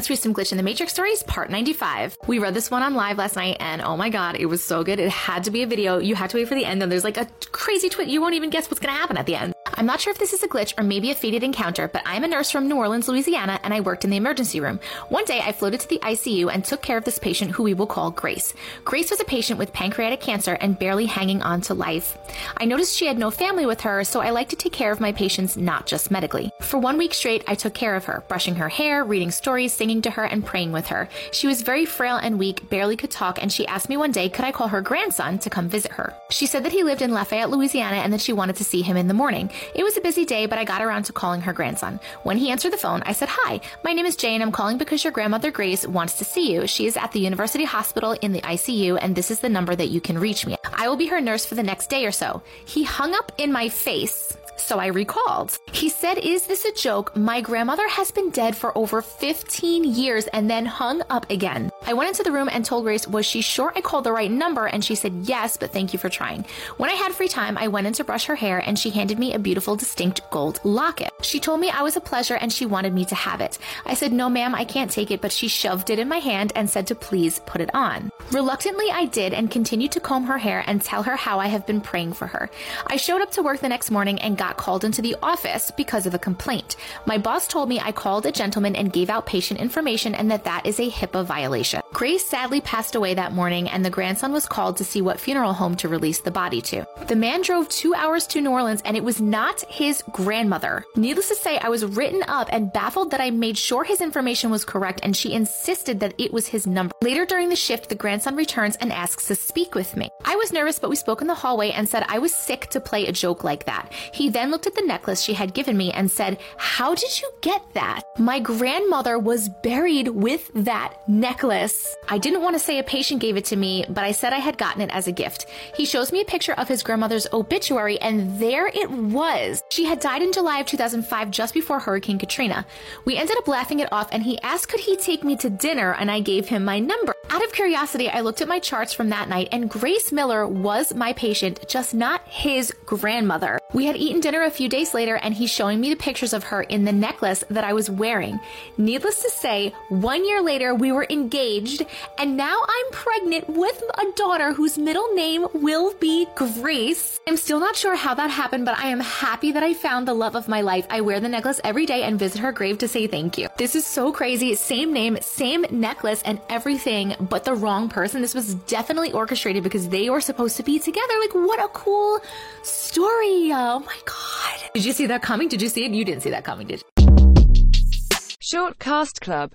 Let's read some Glitch in the Matrix stories, part 95. We read this one on live last night, and oh my god, it was so good. It had to be a video. You had to wait for the end, and there's like a crazy twist. You won't even guess what's gonna happen at the end. I'm not sure if this is a glitch or maybe a fated encounter, but I'm a nurse from New Orleans, Louisiana, and I worked in the emergency room. One day, I floated to the ICU and took care of this patient who we will call Grace. Grace was a patient with pancreatic cancer and barely hanging on to life. I noticed she had no family with her, so I like to take care of my patients not just medically. For one week straight, I took care of her, brushing her hair, reading stories, singing to her, and praying with her. She was very frail and weak, barely could talk, and she asked me one day could I call her grandson to come visit her. She said that he lived in Lafayette, Louisiana, and that she wanted to see him in the morning. It was a busy day, but I got around to calling her grandson. When he answered the phone, I said, Hi, my name is Jane. I'm calling because your grandmother Grace wants to see you. She is at the University Hospital in the ICU, and this is the number that you can reach me. I will be her nurse for the next day or so. He hung up in my face so I recalled. He said, Is this a joke? My grandmother has been dead for over 15 years and then hung up again. I went into the room and told Grace, Was she sure I called the right number? And she said, Yes, but thank you for trying. When I had free time, I went in to brush her hair and she handed me a beautiful, distinct gold locket. She told me I was a pleasure and she wanted me to have it. I said, No, ma'am, I can't take it, but she shoved it in my hand and said to please put it on. Reluctantly, I did and continued to comb her hair and tell her how I have been praying for her. I showed up to work the next morning and got got called into the office because of a complaint. My boss told me I called a gentleman and gave out patient information and that that is a HIPAA violation. Grace sadly passed away that morning and the grandson was called to see what funeral home to release the body to. The man drove two hours to New Orleans and it was not his grandmother. Needless to say, I was written up and baffled that I made sure his information was correct and she insisted that it was his number. Later during the shift, the grandson returns and asks to speak with me. I was nervous, but we spoke in the hallway and said I was sick to play a joke like that. He then then looked at the necklace she had given me and said, How did you get that? My grandmother was buried with that necklace. I didn't want to say a patient gave it to me, but I said I had gotten it as a gift. He shows me a picture of his grandmother's obituary, and there it was. She had died in July of 2005, just before Hurricane Katrina. We ended up laughing it off, and he asked could he take me to dinner, and I gave him my number. Out of curiosity, I looked at my charts from that night, and Grace Miller was my patient, just not his grandmother. We had eaten dinner a few days later, and he's showing me the pictures of her in the necklace that I was wearing. Needless to say, one year later, we were engaged, and now I'm pregnant with a daughter whose middle name will be Grace. I'm still not sure how that happened, but I am happy that I found the love of my life. I wear the necklace every day and visit her grave to say thank you. This is so crazy. Same name, same necklace, and everything, but the wrong person. This was definitely orchestrated because they were supposed to be together. Like, what a cool story. Oh my God. Did you see that coming? Did you see it? You didn't see that coming, did you? Short Cast Club